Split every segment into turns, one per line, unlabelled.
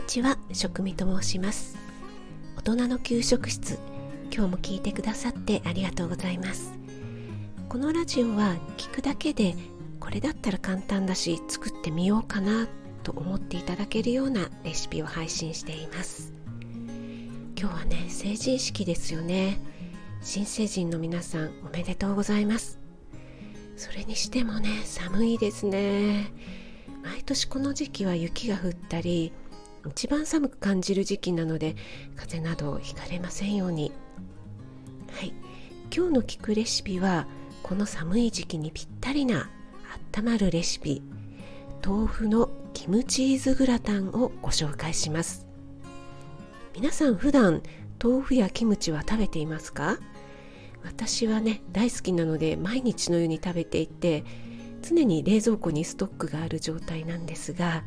にちは食味と申します。大人の給食室今日も聞いてくださってありがとうございます。このラジオは聞くだけでこれだったら簡単だし作ってみようかなと思っていただけるようなレシピを配信しています。今日はね成人式ですよね。新成人の皆さんおめでとうございます。それにしてもね寒いですね。毎年この時期は雪が降ったり一番寒く感じる時期なので風邪などひかれませんように。はい。今日の聞くレシピはこの寒い時期にぴったりな温まるレシピ。豆腐のキムチーズグラタンをご紹介します。皆さん普段豆腐やキムチは食べていますか？私はね大好きなので毎日のように食べていて常に冷蔵庫にストックがある状態なんですが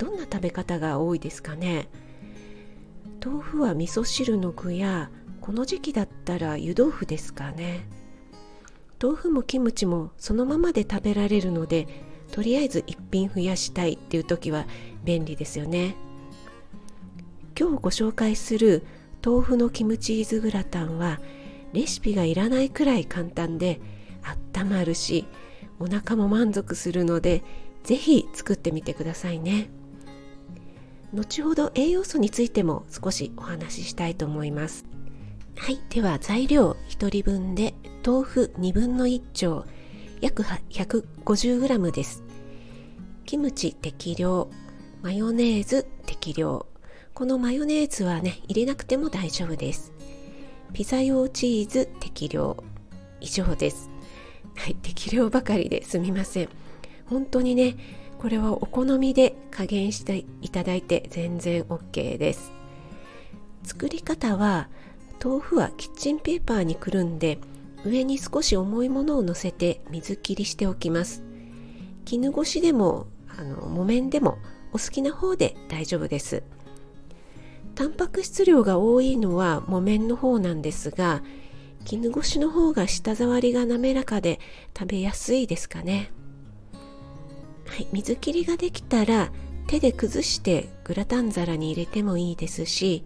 どんな食べ方が多いですかね？豆腐は味噌汁の具やこの時期だったら湯豆腐ですかね？豆腐もキムチもそのままで食べられるのでとりあえず一品増やしたいっていう時は便利ですよね。今日ご紹介する豆腐のキムチーズグラタンはレシピがいらないくらい簡単であったまるしお腹も満足するのでぜひ作ってみてくださいね。後ほど栄養素についても少しお話ししたいと思います。はいでは材料1人分で豆腐1分の1丁約 150g です。キムチ適量マヨネーズ適量。このマヨネーズはね入れなくても大丈夫です。ピザ用チーズ適量。以上です。はい適量ばかりですみません。本当にねこれはお好みで加減していただいて全然 OK です。作り方は豆腐はキッチンペーパーにくるんで上に少し重いものを乗せて水切りしておきます。絹ごしでもあの木綿でもお好きな方で大丈夫です。タンパク質量が多いのは木綿の方なんですが絹ごしの方が舌触りが滑らかで食べやすいですかね。はい水切りができたら手で崩してグラタン皿に入れてもいいですし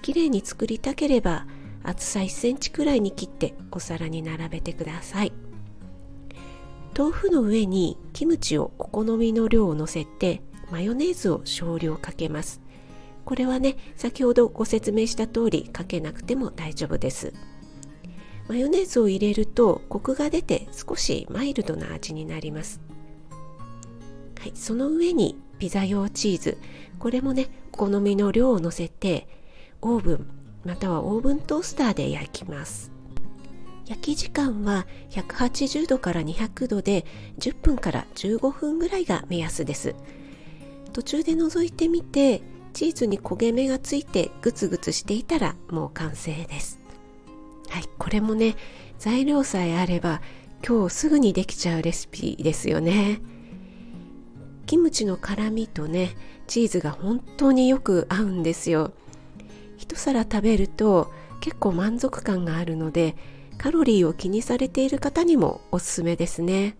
きれいに作りたければ厚さ1センチくらいに切ってお皿に並べてください。豆腐の上にキムチをお好みの量をのせてマヨネーズを少量かけます。これはね先ほどご説明した通りかけなくても大丈夫です。マヨネーズを入れるとコクが出て少しマイルドな味になります。はい、その上にピザ用チーズ。これもねお好みの量をのせてオーブンまたはオーブントースターで焼きます。焼き時間は180度から200度で10分から15分ぐらいが目安です。途中で覗いてみてチーズに焦げ目がついてグツグツしていたらもう完成です。はい。これもね材料さえあれば今日すぐにできちゃうレシピですよね。キムチの辛みとねチーズが本当によく合うんですよ。一皿食べると結構満足感があるのでカロリーを気にされている方にもおすすめですね。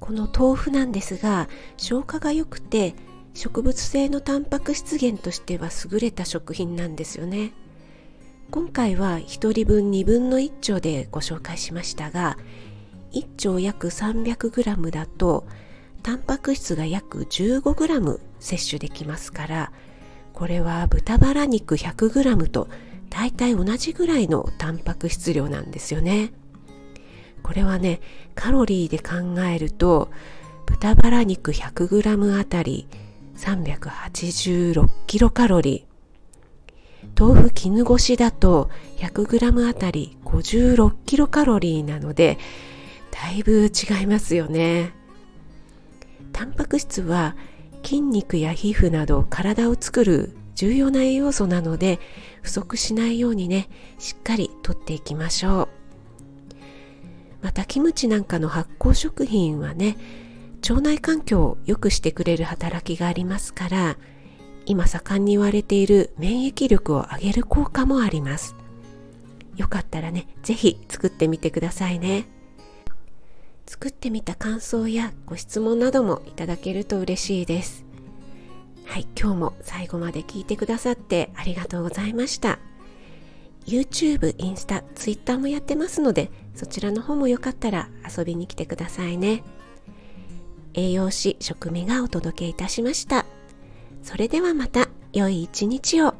この豆腐なんですが消化が良くて植物性のタンパク質源としては優れた食品なんですよね。今回は1人分2分の1丁でご紹介しましたが1丁約 300g だとタンパク質が約 15g 摂取できますからこれは豚バラ肉 100g と大体同じぐらいのタンパク質量なんですよね。これはねカロリーで考えると豚バラ肉 100g あたり386キロカロリー。豆腐絹ごしだと 100g あたり56キロカロリーなのでだいぶ違いますよね。タンパク質は筋肉や皮膚など体を作る重要な栄養素なので不足しないようにねしっかりとっていきましょう。またキムチなんかの発酵食品はね腸内環境を良くしてくれる働きがありますから今盛んに言われている免疫力を上げる効果もあります。よかったらね是非作ってみてくださいね。作ってみた感想やご質問などもいただけると嬉しいです。はい今日も最後まで聞いてくださってありがとうございました。YouTube、インスタ、Twitter もやってますのでそちらの方もよかったら遊びに来てくださいね。栄養士食味がお届けいたしました。それではまた良い一日を。